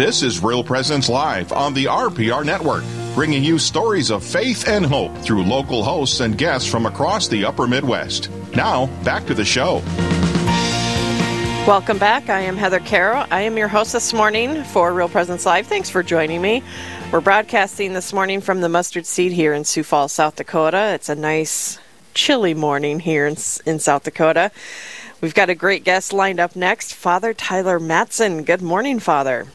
This is Real Presence Live on the RPR Network, bringing you stories of faith and hope through local hosts and guests from across the upper Midwest. Now, back to the show. Welcome back. I am Heather Carroll. I am your host this morning for Real Presence Live. Thanks for joining me. We're broadcasting this morning from the Mustard Seed here in Sioux Falls, South Dakota. It's a nice, chilly morning here in, in South Dakota. We've got a great guest lined up next, Father Tyler Matson. Good morning, Father.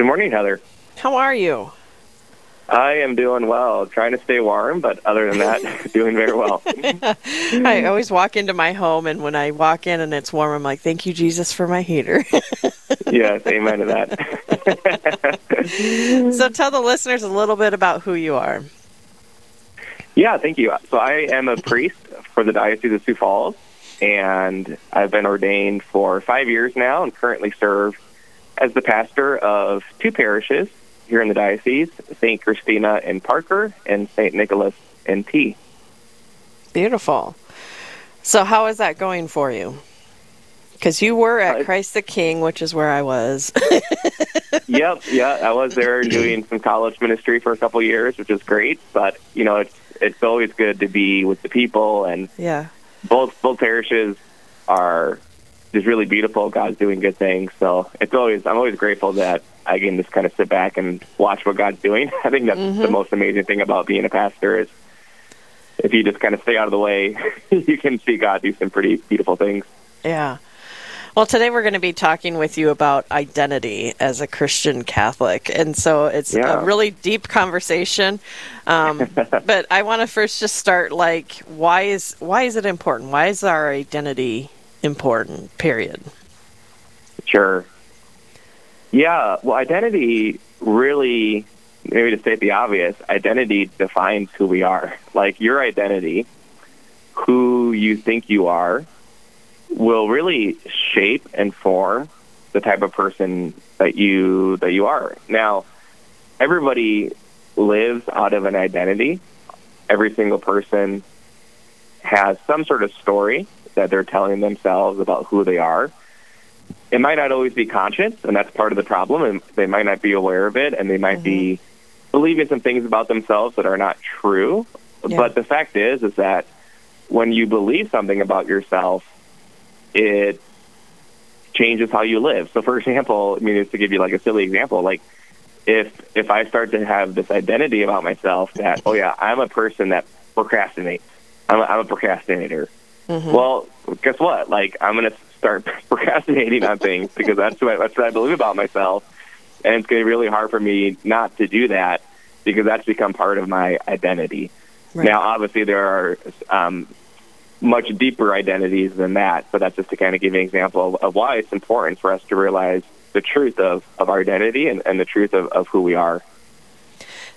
Good morning, Heather. How are you? I am doing well, trying to stay warm, but other than that, doing very well. I always walk into my home, and when I walk in and it's warm, I'm like, "Thank you, Jesus, for my heater." yes, amen to that. so, tell the listeners a little bit about who you are. Yeah, thank you. So, I am a priest for the Diocese of Sioux Falls, and I've been ordained for five years now, and currently serve as the pastor of two parishes here in the diocese St. Christina in Parker and St. Nicholas in Tea. Beautiful. So, how is that going for you? Because you were at uh, Christ the King, which is where I was. yep, yeah, I was there doing some college ministry for a couple years, which is great. But you know, it's it's always good to be with the people, and yeah, both both parishes are just really beautiful. God's doing good things, so it's always I'm always grateful that I can just kind of sit back and watch what God's doing. I think that's mm-hmm. the most amazing thing about being a pastor is if you just kind of stay out of the way, you can see God do some pretty beautiful things. Yeah. Well, today we're going to be talking with you about identity as a Christian Catholic. And so it's yeah. a really deep conversation. Um, but I want to first just start like, why is, why is it important? Why is our identity important, period? Sure. Yeah, well, identity really, maybe to state the obvious, identity defines who we are. Like your identity, who you think you are, will really shape and form the type of person that you that you are. Now, everybody lives out of an identity. Every single person has some sort of story that they're telling themselves about who they are it might not always be conscious, and that's part of the problem. And they might not be aware of it, and they might mm-hmm. be believing some things about themselves that are not true. Yeah. But the fact is, is that when you believe something about yourself, it changes how you live. So, for example, I mean, just to give you like a silly example, like if if I start to have this identity about myself that oh yeah, I'm a person that procrastinates. I'm a, I'm a procrastinator. Mm-hmm. Well, guess what? Like I'm gonna start procrastinating on things because that's what that's what I believe about myself, and it's going to be really hard for me not to do that because that's become part of my identity. Right. Now, obviously, there are um, much deeper identities than that, but that's just to kind of give you an example of, of why it's important for us to realize the truth of, of our identity and, and the truth of, of who we are.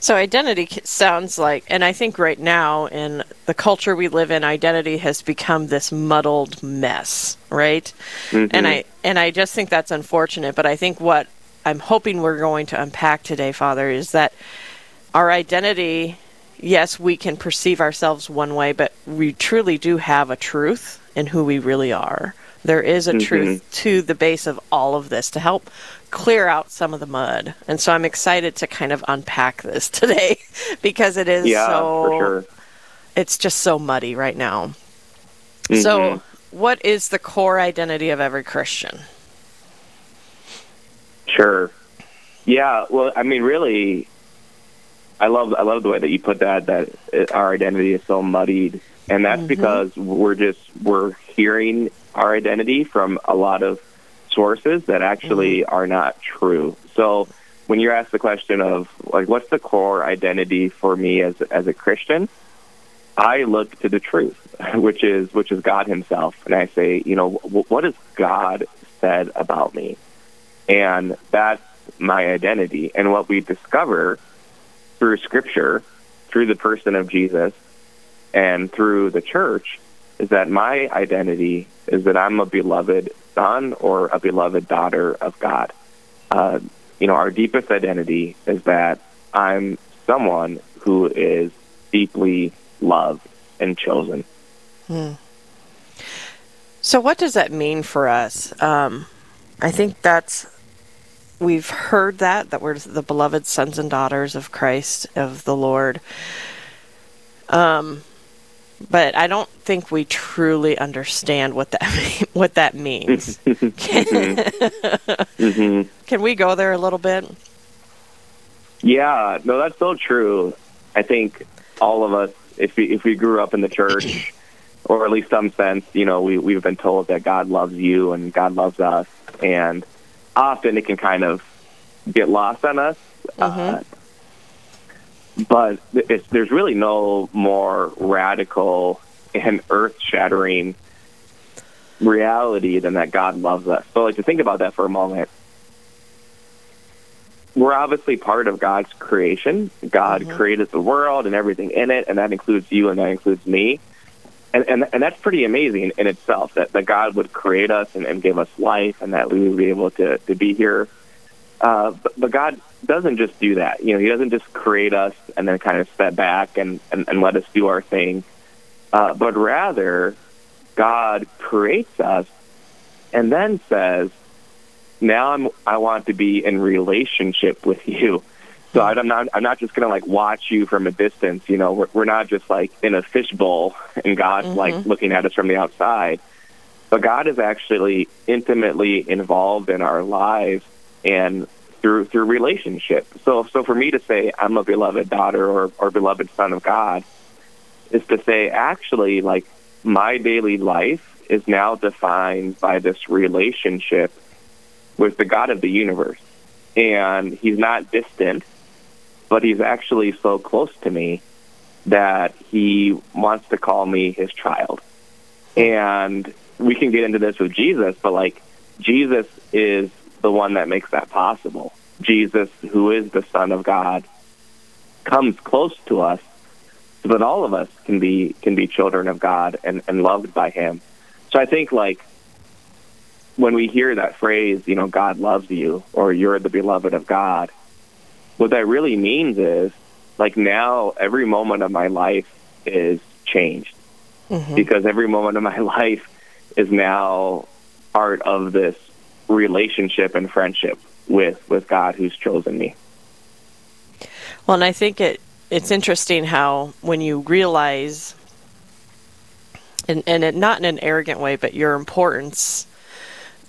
So identity sounds like, and I think right now in the culture we live in, identity has become this muddled mess, right? Mm-hmm. And I and I just think that's unfortunate. But I think what I'm hoping we're going to unpack today, Father, is that our identity. Yes, we can perceive ourselves one way, but we truly do have a truth in who we really are. There is a mm-hmm. truth to the base of all of this to help clear out some of the mud. And so I'm excited to kind of unpack this today because it is yeah, so for sure. it's just so muddy right now. Mm-hmm. So what is the core identity of every Christian? Sure. Yeah, well, I mean really I love I love the way that you put that that it, our identity is so muddied and that's mm-hmm. because we're just we're hearing our identity from a lot of sources that actually mm-hmm. are not true. So when you're asked the question of like what's the core identity for me as as a Christian, I look to the truth, which is which is God Himself, and I say, you know, w- what has God said about me, and that's my identity. And what we discover through Scripture, through the person of Jesus, and through the church, is that my identity is that I'm a beloved son or a beloved daughter of God. Uh, you know, our deepest identity is that I'm someone who is deeply loved and chosen. Hmm. So, what does that mean for us? Um, I think that's we've heard that that we're the beloved sons and daughters of Christ of the Lord. Um, but I don't think we truly understand what that what that means. can, mm-hmm. can we go there a little bit? Yeah, no, that's so true. I think all of us, if we if we grew up in the church, or at least some sense, you know, we we've been told that God loves you and God loves us, and often it can kind of get lost on us. Mm-hmm. Uh, but there's really no more radical and earth-shattering reality than that God loves us. So, like to think about that for a moment. We're obviously part of God's creation. God mm-hmm. created the world and everything in it, and that includes you and that includes me. And, and, and that's pretty amazing in itself that, that God would create us and, and give us life and that we would be able to, to be here uh, but, but God doesn't just do that. You know, He doesn't just create us and then kind of step back and, and, and let us do our thing. Uh, but rather, God creates us and then says, now I'm, I want to be in relationship with you. So I'm not, I'm not just going to like watch you from a distance. You know, we're, we're not just like in a fishbowl and God's mm-hmm. like looking at us from the outside. But God is actually intimately involved in our lives and through through relationship. So so for me to say I'm a beloved daughter or or beloved son of God is to say actually like my daily life is now defined by this relationship with the God of the universe. And he's not distant, but he's actually so close to me that he wants to call me his child. And we can get into this with Jesus, but like Jesus is the one that makes that possible. Jesus, who is the Son of God, comes close to us so that all of us can be can be children of God and, and loved by him. So I think like when we hear that phrase, you know, God loves you or you're the beloved of God, what that really means is like now every moment of my life is changed. Mm-hmm. Because every moment of my life is now part of this relationship and friendship with with God who's chosen me. Well, and I think it it's interesting how when you realize and and it, not in an arrogant way, but your importance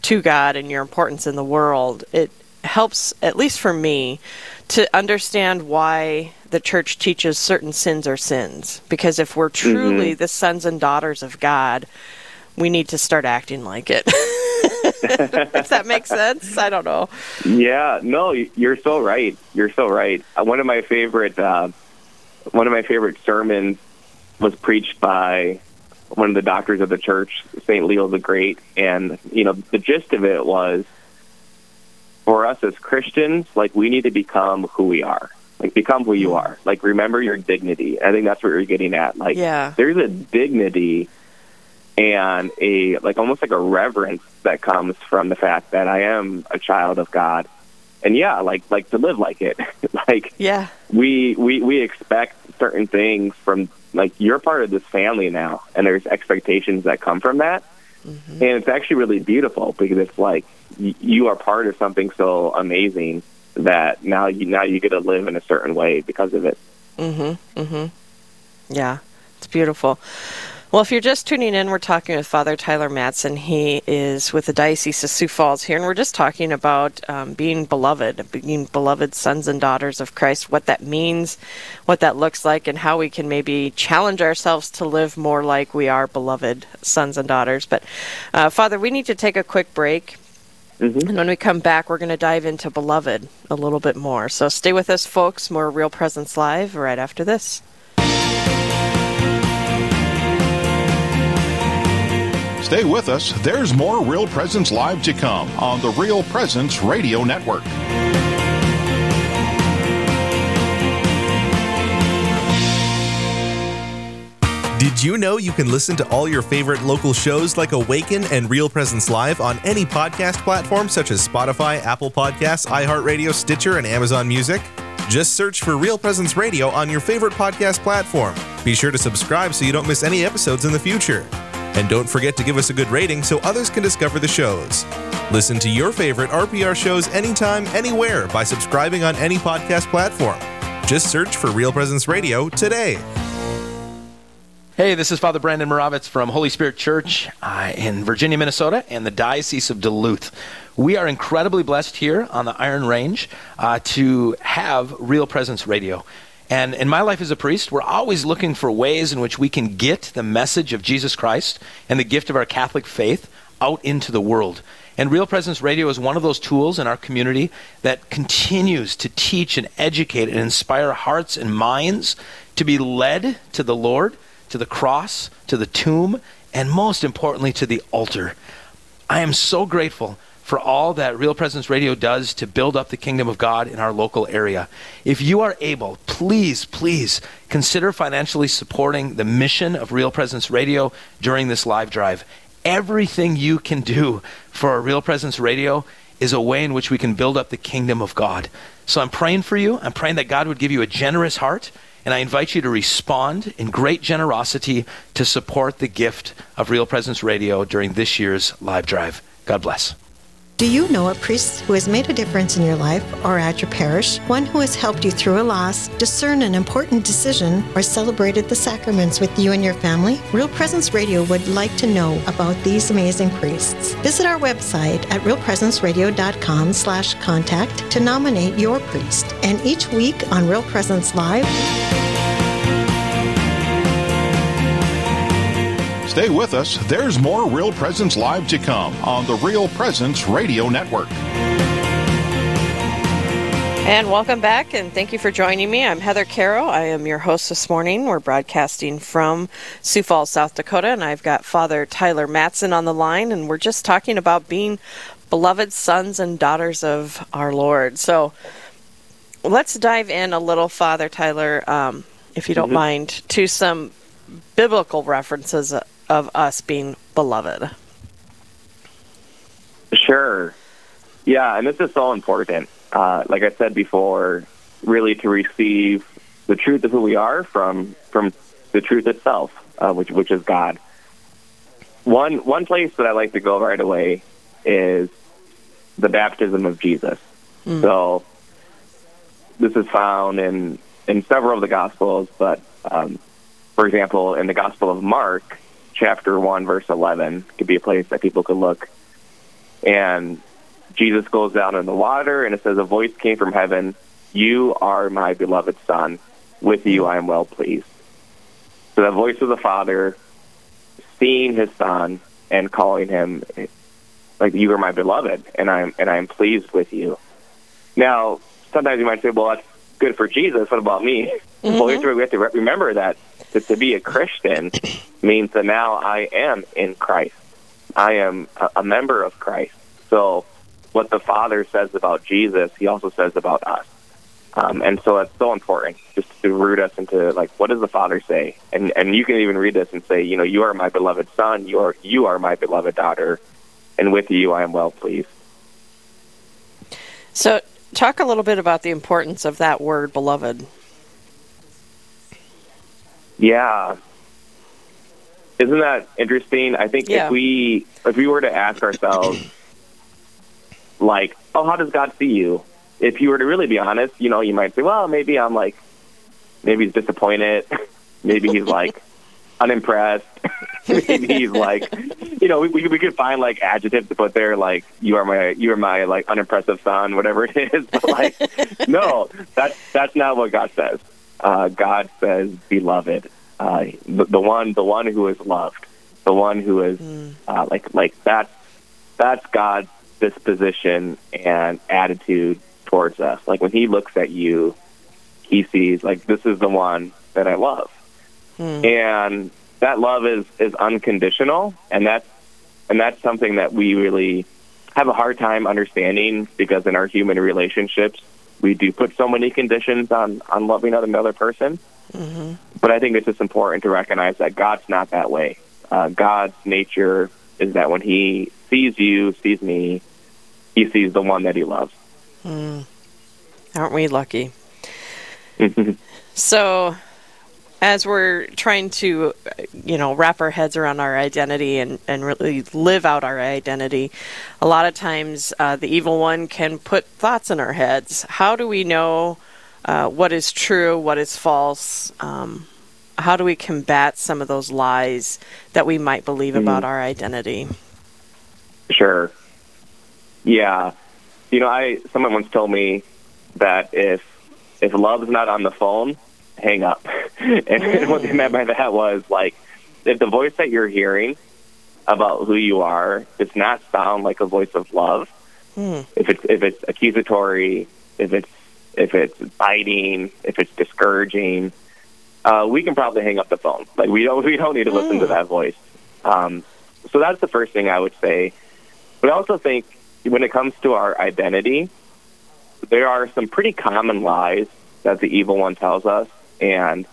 to God and your importance in the world, it helps at least for me to understand why the church teaches certain sins are sins because if we're truly mm-hmm. the sons and daughters of God, we need to start acting like it. if that makes sense, I don't know. Yeah, no, you're so right. You're so right. Uh, one of my favorite, uh, one of my favorite sermons was preached by one of the doctors of the church, Saint Leo the Great, and you know the gist of it was for us as Christians, like we need to become who we are. Like become who you mm. are. Like remember your dignity. I think that's what you're getting at. Like yeah. there's a dignity and a like almost like a reverence that comes from the fact that I am a child of God. And yeah, like like to live like it. like yeah. We we we expect certain things from like you're part of this family now and there's expectations that come from that. Mm-hmm. And it's actually really beautiful because it's like you are part of something so amazing that now you now you get to live in a certain way because of it. Mhm. Mhm. Yeah. It's beautiful. Well, if you're just tuning in, we're talking with Father Tyler Matson. He is with the Diocese of Sioux Falls here, and we're just talking about um, being beloved, being beloved sons and daughters of Christ, what that means, what that looks like, and how we can maybe challenge ourselves to live more like we are beloved sons and daughters. But, uh, Father, we need to take a quick break. Mm-hmm. And when we come back, we're going to dive into Beloved a little bit more. So stay with us, folks. More Real Presence Live right after this. Stay with us. There's more Real Presence Live to come on the Real Presence Radio Network. Did you know you can listen to all your favorite local shows like Awaken and Real Presence Live on any podcast platform such as Spotify, Apple Podcasts, iHeartRadio, Stitcher, and Amazon Music? Just search for Real Presence Radio on your favorite podcast platform. Be sure to subscribe so you don't miss any episodes in the future. And don't forget to give us a good rating so others can discover the shows. Listen to your favorite RPR shows anytime, anywhere by subscribing on any podcast platform. Just search for Real Presence Radio today. Hey, this is Father Brandon Moravitz from Holy Spirit Church uh, in Virginia, Minnesota, and the Diocese of Duluth. We are incredibly blessed here on the Iron Range uh, to have Real Presence Radio. And in my life as a priest, we're always looking for ways in which we can get the message of Jesus Christ and the gift of our Catholic faith out into the world. And Real Presence Radio is one of those tools in our community that continues to teach and educate and inspire hearts and minds to be led to the Lord, to the cross, to the tomb, and most importantly, to the altar. I am so grateful for all that Real Presence Radio does to build up the kingdom of God in our local area. If you are able, please, please consider financially supporting the mission of Real Presence Radio during this live drive. Everything you can do for Real Presence Radio is a way in which we can build up the kingdom of God. So I'm praying for you. I'm praying that God would give you a generous heart. And I invite you to respond in great generosity to support the gift of Real Presence Radio during this year's live drive. God bless. Do you know a priest who has made a difference in your life or at your parish? One who has helped you through a loss, discern an important decision, or celebrated the sacraments with you and your family? Real Presence Radio would like to know about these amazing priests. Visit our website at realpresenceradio.com slash contact to nominate your priest. And each week on Real Presence Live, Stay with us. There's more Real Presence Live to come on the Real Presence Radio Network. And welcome back, and thank you for joining me. I'm Heather Carroll. I am your host this morning. We're broadcasting from Sioux Falls, South Dakota, and I've got Father Tyler Matson on the line, and we're just talking about being beloved sons and daughters of our Lord. So let's dive in a little, Father Tyler, um, if you don't mm-hmm. mind, to some biblical references of us being beloved. Sure. Yeah, and this is so important. Uh, like I said before, really to receive the truth of who we are from from the truth itself, uh, which which is God. One one place that I like to go right away is the baptism of Jesus. Mm. So this is found in in several of the Gospels, but um, for example, in the Gospel of Mark, chapter 1, verse 11 could be a place that people could look. And Jesus goes down in the water, and it says, A voice came from heaven, You are my beloved Son. With you I am well pleased. So the voice of the Father seeing his Son and calling him, like, You are my beloved, and I'm, and I'm pleased with you. Now, sometimes you might say, Well, that's good for Jesus. What about me? Mm-hmm. Well, we have to remember that to, to be a Christian means that now I am in Christ. I am a, a member of Christ. So what the Father says about Jesus, He also says about us. Um, and so it's so important just to root us into like what does the Father say? And and you can even read this and say, you know, you are my beloved son, you are you are my beloved daughter, and with you I am well pleased. So talk a little bit about the importance of that word beloved. Yeah. Isn't that interesting? I think yeah. if we if we were to ask ourselves like, oh, how does God see you? If you were to really be honest, you know, you might say, well, maybe I'm like maybe he's disappointed. maybe he's like unimpressed. maybe he's like, you know, we, we could find like adjectives to put there, like you are my you are my like unimpressive son, whatever it is. But like, no, that's that's not what God says uh, God says, "Beloved," uh, the, the one, the one who is loved, the one who is mm. uh, like like that's that's God's disposition and attitude towards us. Like when He looks at you, He sees like this is the one that I love, mm. and that love is is unconditional, and that's and that's something that we really have a hard time understanding because in our human relationships we do put so many conditions on on loving another person. Mm-hmm. But I think it's just important to recognize that God's not that way. Uh, God's nature is that when He sees you, sees me, He sees the one that He loves. Mm. Aren't we lucky? so, as we're trying to, you know, wrap our heads around our identity and, and really live out our identity, a lot of times uh, the evil one can put thoughts in our heads. How do we know uh, what is true, what is false? Um, how do we combat some of those lies that we might believe mm-hmm. about our identity? Sure. Yeah. You know, I someone once told me that if if love's not on the phone, hang up. and, what they meant by that was like if the voice that you're hearing about who you are does not sound like a voice of love, hmm. if it's if it's accusatory, if it's if it's biting, if it's discouraging, uh, we can probably hang up the phone. Like we don't we don't need to listen to hmm. that voice. Um, so that's the first thing I would say. But I also think when it comes to our identity, there are some pretty common lies that the evil one tells us and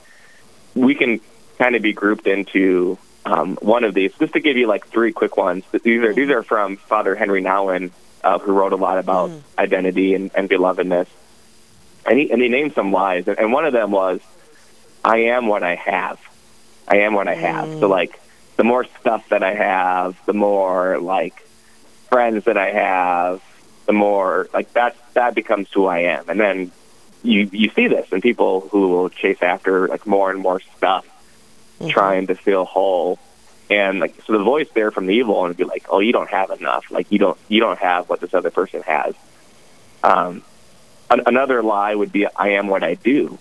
we can kind of be grouped into um, one of these. Just to give you like three quick ones. These are these are from Father Henri Nouwen, uh, who wrote a lot about mm. identity and, and belovedness, and he and he named some lies, and one of them was, "I am what I have. I am what I have." Mm. So like, the more stuff that I have, the more like friends that I have, the more like that that becomes who I am, and then you you see this in people who will chase after like more and more stuff, mm-hmm. trying to feel whole. And like so, the voice there from the evil and be like, "Oh, you don't have enough. Like you don't you don't have what this other person has." Um, an- another lie would be, "I am what I do.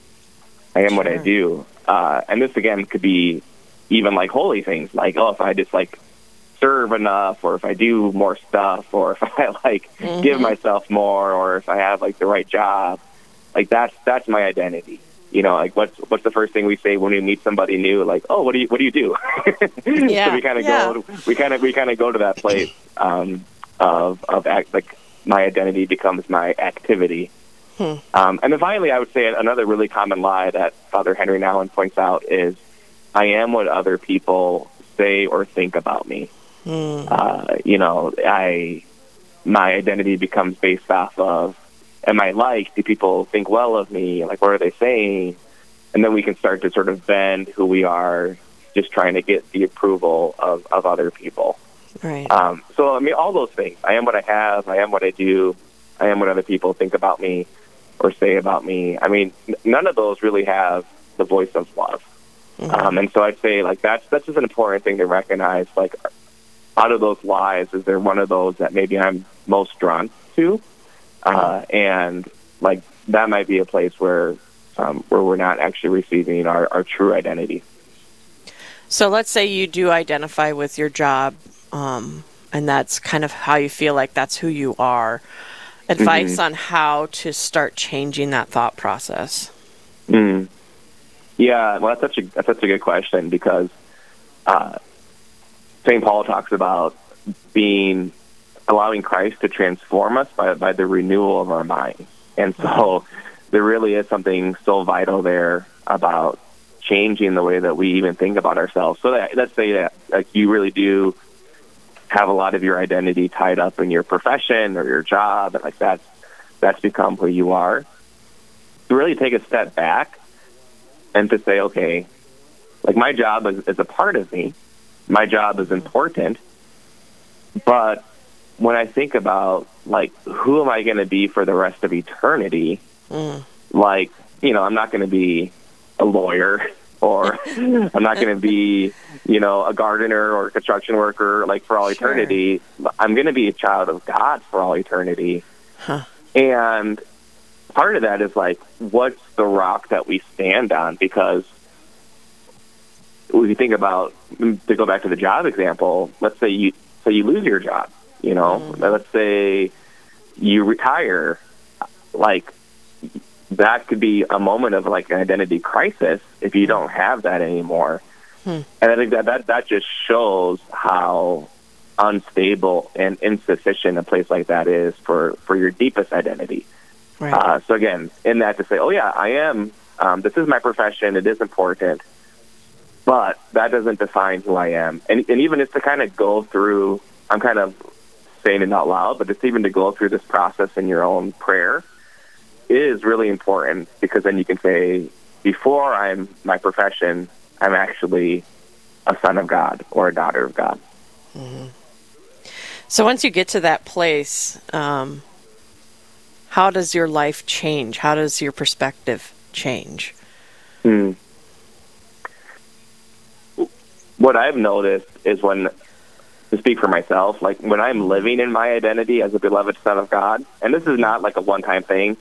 I am sure. what I do." Uh, and this again could be even like holy things, like, "Oh, if I just like serve enough or if I do more stuff or if I like mm-hmm. give myself more or if I have like the right job like that's that's my identity. You know, like what's what's the first thing we say when we meet somebody new? Like, oh, what do you what do you do? yeah, so we kind of yeah. go we kind of we kind of go to that place um, of of act like my identity becomes my activity. Hmm. Um, and then finally, I would say another really common lie that Father Henri Nouwen points out is, I am what other people say or think about me. Hmm. Uh, you know, I my identity becomes based off of am I liked? Do people think well of me? Like, what are they saying? And then we can start to sort of bend who we are, just trying to get the approval of, of other people. Right. Um, so, I mean, all those things. I am what I have. I am what I do. I am what other people think about me or say about me. I mean, n- none of those really have the voice of love. Mm-hmm. Um, and so I'd say, like, that's, that's just an important thing to recognize. Like, out of those lies, is there one of those that maybe I'm most drawn to? Uh, and like that might be a place where um, where we're not actually receiving our, our true identity. So let's say you do identify with your job, um, and that's kind of how you feel like that's who you are. Advice mm-hmm. on how to start changing that thought process. Mm. Yeah, well, that's such a that's such a good question because uh, St. Paul talks about being allowing Christ to transform us by, by the renewal of our mind. And so there really is something so vital there about changing the way that we even think about ourselves. So that, let's say that like you really do have a lot of your identity tied up in your profession or your job, and like that's that's become who you are. To really take a step back and to say, okay, like my job is, is a part of me. My job is important, but when I think about like who am I going to be for the rest of eternity, mm. like you know, I'm not going to be a lawyer or I'm not going to be you know a gardener or a construction worker like for all sure. eternity. I'm going to be a child of God for all eternity, huh. and part of that is like what's the rock that we stand on because if you think about to go back to the job example, let's say you so you lose your job you know, mm-hmm. let's say you retire, like that could be a moment of like an identity crisis if you don't have that anymore. Hmm. And I think that, that that just shows how unstable and insufficient a place like that is for for your deepest identity. Right. Uh, so again, in that to say, oh yeah, I am. Um, this is my profession. It is important, but that doesn't define who I am. And, and even just to kind of go through, I'm kind of saying it out loud, but it's even to go through this process in your own prayer is really important because then you can say, before I'm my profession, I'm actually a son of God or a daughter of God. Mm-hmm. So once you get to that place, um, how does your life change? How does your perspective change? Hmm. What I've noticed is when, to speak for myself, like when I'm living in my identity as a beloved son of God, and this is not like a one time thing.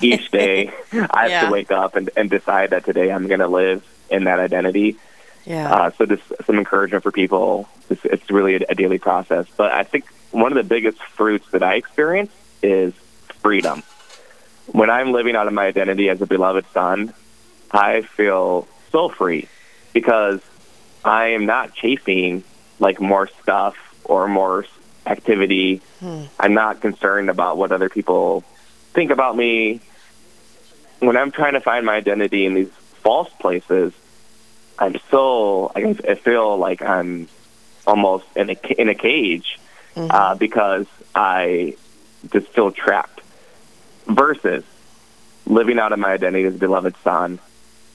Each day, I have Yeah. to wake up and, and decide that today I'm going to live in that identity. Yeah. Uh, so just some encouragement for people. It's, it's really a, a daily process. But I think one of the biggest fruits that I experience is freedom. When I'm living out of my identity as a beloved son, I feel so free because I am not chasing like more stuff or more activity. I'm not concerned about what other people think about me. When I'm trying to find my identity in these false places, I'm so I, I feel like I'm almost in a in a cage uh, because I just feel trapped. Versus living out of my identity as a beloved son,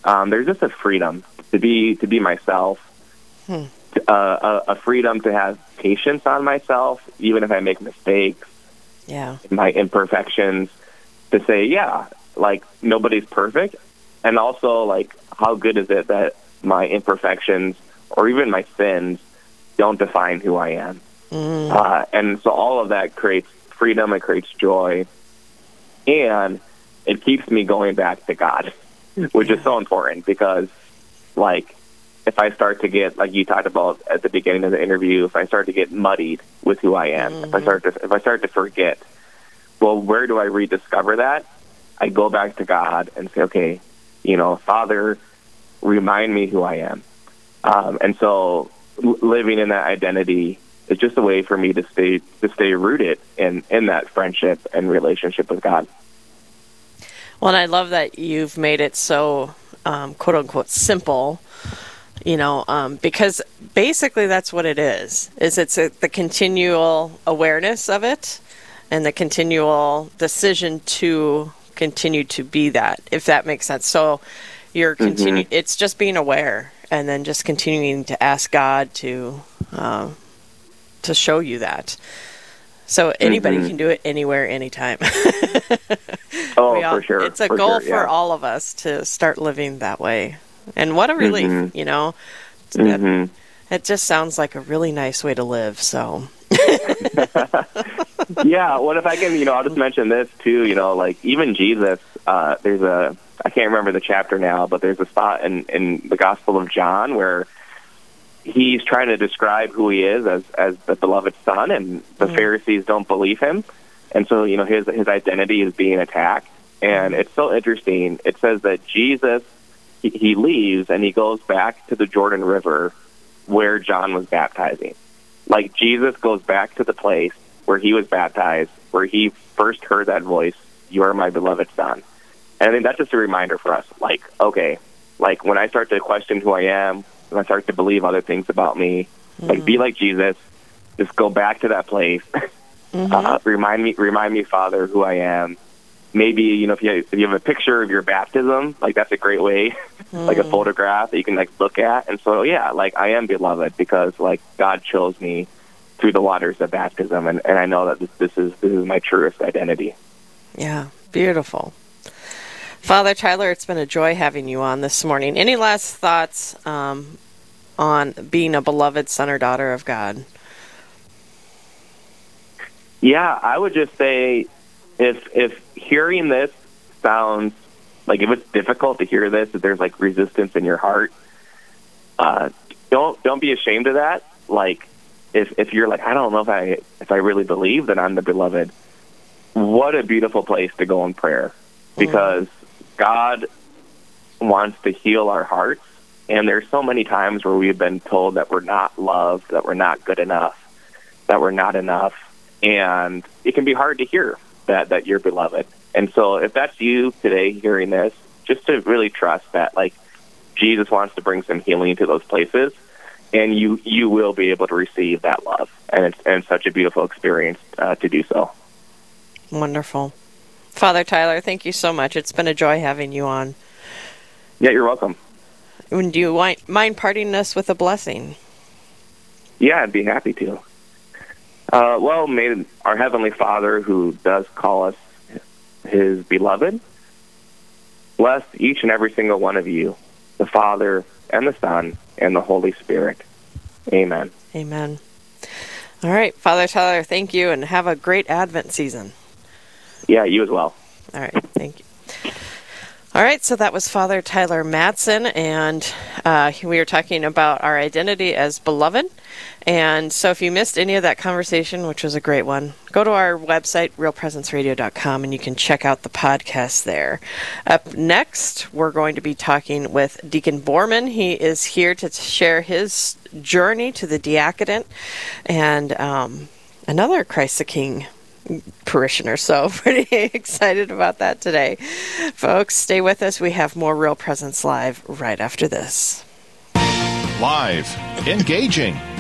um, there's just a freedom to be to be myself, uh, a, a freedom to have patience on myself, even if I make mistakes, yeah. my imperfections, to say, yeah, like nobody's perfect, and also like how good is it that my imperfections or even my sins don't define who I am, uh, and so all of that creates freedom, it creates joy, and it keeps me going back to God, which is so important because, like, if I start to get like you talked about at the beginning of the interview, if I start to get muddied with who I am, if I start to if I start to forget, well, where do I rediscover that? I go back to God and say, okay, you know, Father, remind me who I am. Um, and so, living in that identity is just a way for me to stay to stay rooted in in that friendship and relationship with God. Well, and I love that you've made it so um, quote unquote simple. You know, um, because basically that's what it is. Is it's a, the continual awareness of it, and the continual decision to continue to be that. If that makes sense. So you're continue. It's just being aware, and then just continuing to ask God to uh, to show you that. So anybody can do it anywhere, anytime. Oh, all- for sure. It's a for goal sure, yeah. for all of us to start living that way. And what a relief, you know. That- Mhm. It just sounds like a really nice way to live. So, yeah, what if I can, you know, I'll just mention this too, you know, like even Jesus, uh, there's a, I can't remember the chapter now, but there's a spot in, in the Gospel of John where he's trying to describe who he is as, as the beloved son, and the Pharisees don't believe him. And so, you know, his, his identity is being attacked. And it's so interesting. It says that Jesus, he, he leaves and he goes back to the Jordan River where John was baptizing. Like Jesus goes back to the place where he was baptized, where he first heard that voice, "You are my beloved son." And I think that's just a reminder for us. Like, okay, like when I start to question who I am, when I start to believe other things about me, like be like Jesus. Just go back to that place. uh, remind me, remind me, Father, who I am. Maybe you know if you if you have a picture of your baptism, like that's a great way, like a photograph that you can like look at. And so yeah, like I am beloved because like God chose me through the waters of baptism, and, and I know that this, this is this is my truest identity. yeah, beautiful. Father Tyler, it's been a joy having you on this morning. Any last thoughts um, on being a beloved son or daughter of God? Yeah, I would just say if if hearing this sounds like if it's difficult to hear this, if there's like resistance in your heart, uh, don't don't be ashamed of that. Like if if you're like I don't know if I if I really believe that I'm the beloved, what a beautiful place to go in prayer because God wants to heal our hearts. And there's so many times where we've been told that we're not loved, that we're not good enough, that we're not enough, and it can be hard to hear that that you're beloved. And so, if that's you today hearing this, just to really trust that, like Jesus wants to bring some healing to those places, and you you will be able to receive that love, and it's and it's such a beautiful experience uh, to do so. Wonderful. Father Tyler, thank you so much. It's been a joy having you on. Yeah, you're welcome. And do you mind parting us with a blessing? Yeah, I'd be happy to. Uh, well, may our Heavenly Father, who does call us His beloved, bless each and every single one of you, the Father and the Son and the Holy Spirit. Amen. Amen. All right, Father Tyler, thank you, and have a great Advent season. Yeah, you as well. All right, thank you. All right, so that was Father Tyler Matson, and uh, we were talking about our identity as beloved. And so, if you missed any of that conversation, which was a great one, go to our website, realpresenceradio.com, and you can check out the podcast there. Up next, we're going to be talking with Deacon Borman. He is here to share his journey to the diaconate and um, another Christ the King parishioner. So, pretty excited about that today. Folks, stay with us. We have more Real Presence Live right after this. Live, engaging,